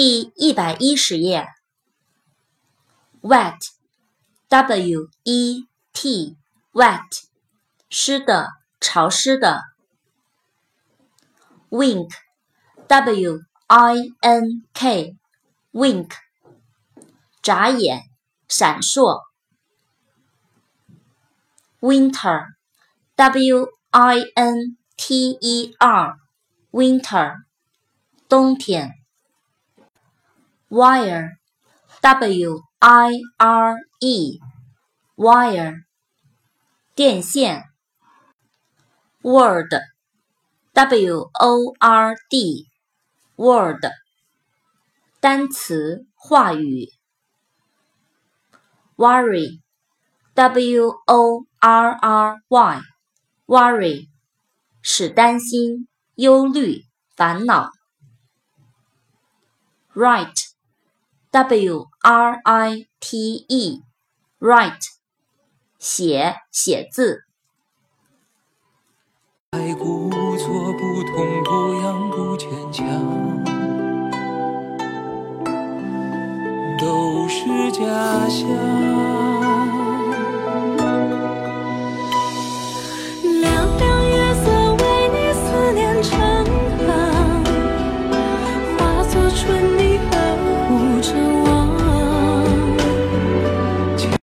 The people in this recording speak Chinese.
第一百一十页。wet，w e t，wet，湿的，潮湿的。wink，w i n k，wink，眨眼，闪烁。winter，w i n t e r，winter，冬天。wire, w i r e, wire, 电线。word, w o r d, word, 单词话语。worry, w o r r y, worry, 使担心、忧虑、烦恼。write W R I T E，write，写写字。爱故作不痛不痒不坚强，都是假象。